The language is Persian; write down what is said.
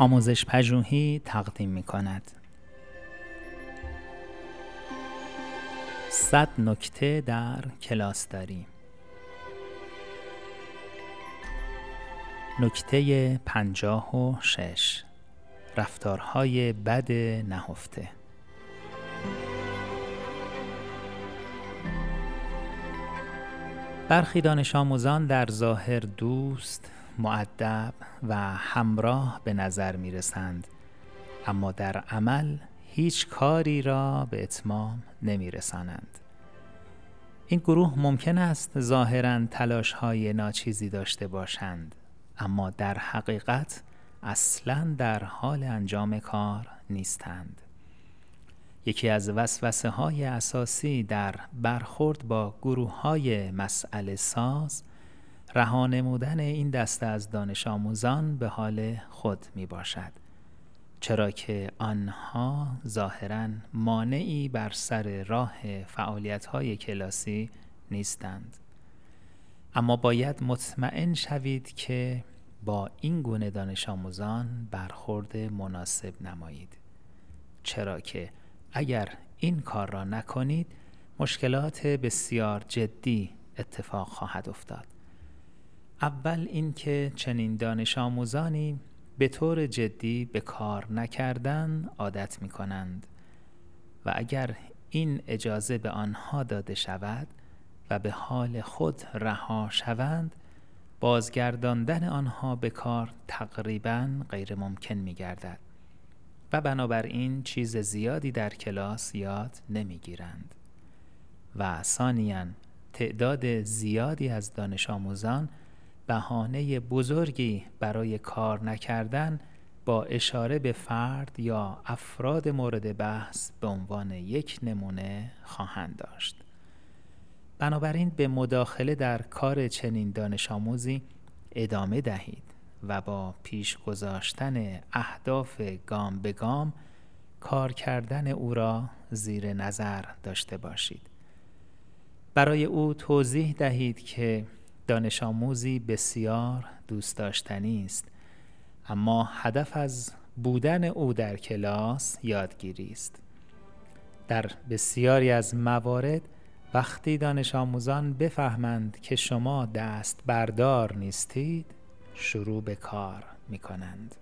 آموزش پژوهی تقدیم می کند. صد نکته در کلاس داریم. نکته پنجاه و شش رفتارهای بد نهفته برخی دانش آموزان در ظاهر دوست، معدب و همراه به نظر می رسند اما در عمل هیچ کاری را به اتمام نمی رسانند. این گروه ممکن است ظاهرا تلاش های ناچیزی داشته باشند اما در حقیقت اصلا در حال انجام کار نیستند. یکی از وسوسه های اساسی در برخورد با گروه های مسئله ساز رها نمودن این دسته از دانش آموزان به حال خود می باشد چرا که آنها ظاهرا مانعی بر سر راه فعالیت های کلاسی نیستند. اما باید مطمئن شوید که با این گونه دانش آموزان برخورد مناسب نمایید. چرا که اگر این کار را نکنید مشکلات بسیار جدی اتفاق خواهد افتاد. اول اینکه چنین دانش آموزانی به طور جدی به کار نکردن عادت می کنند و اگر این اجازه به آنها داده شود و به حال خود رها شوند بازگرداندن آنها به کار تقریبا غیر ممکن می گردد و بنابراین چیز زیادی در کلاس یاد نمی گیرند و ثانیا تعداد زیادی از دانش آموزان بهانه بزرگی برای کار نکردن با اشاره به فرد یا افراد مورد بحث به عنوان یک نمونه خواهند داشت. بنابراین به مداخله در کار چنین دانش آموزی ادامه دهید و با پیش گذاشتن اهداف گام به گام کار کردن او را زیر نظر داشته باشید. برای او توضیح دهید که دانش آموزی بسیار دوست داشتنی است اما هدف از بودن او در کلاس یادگیری است در بسیاری از موارد وقتی دانش آموزان بفهمند که شما دست بردار نیستید شروع به کار می کنند.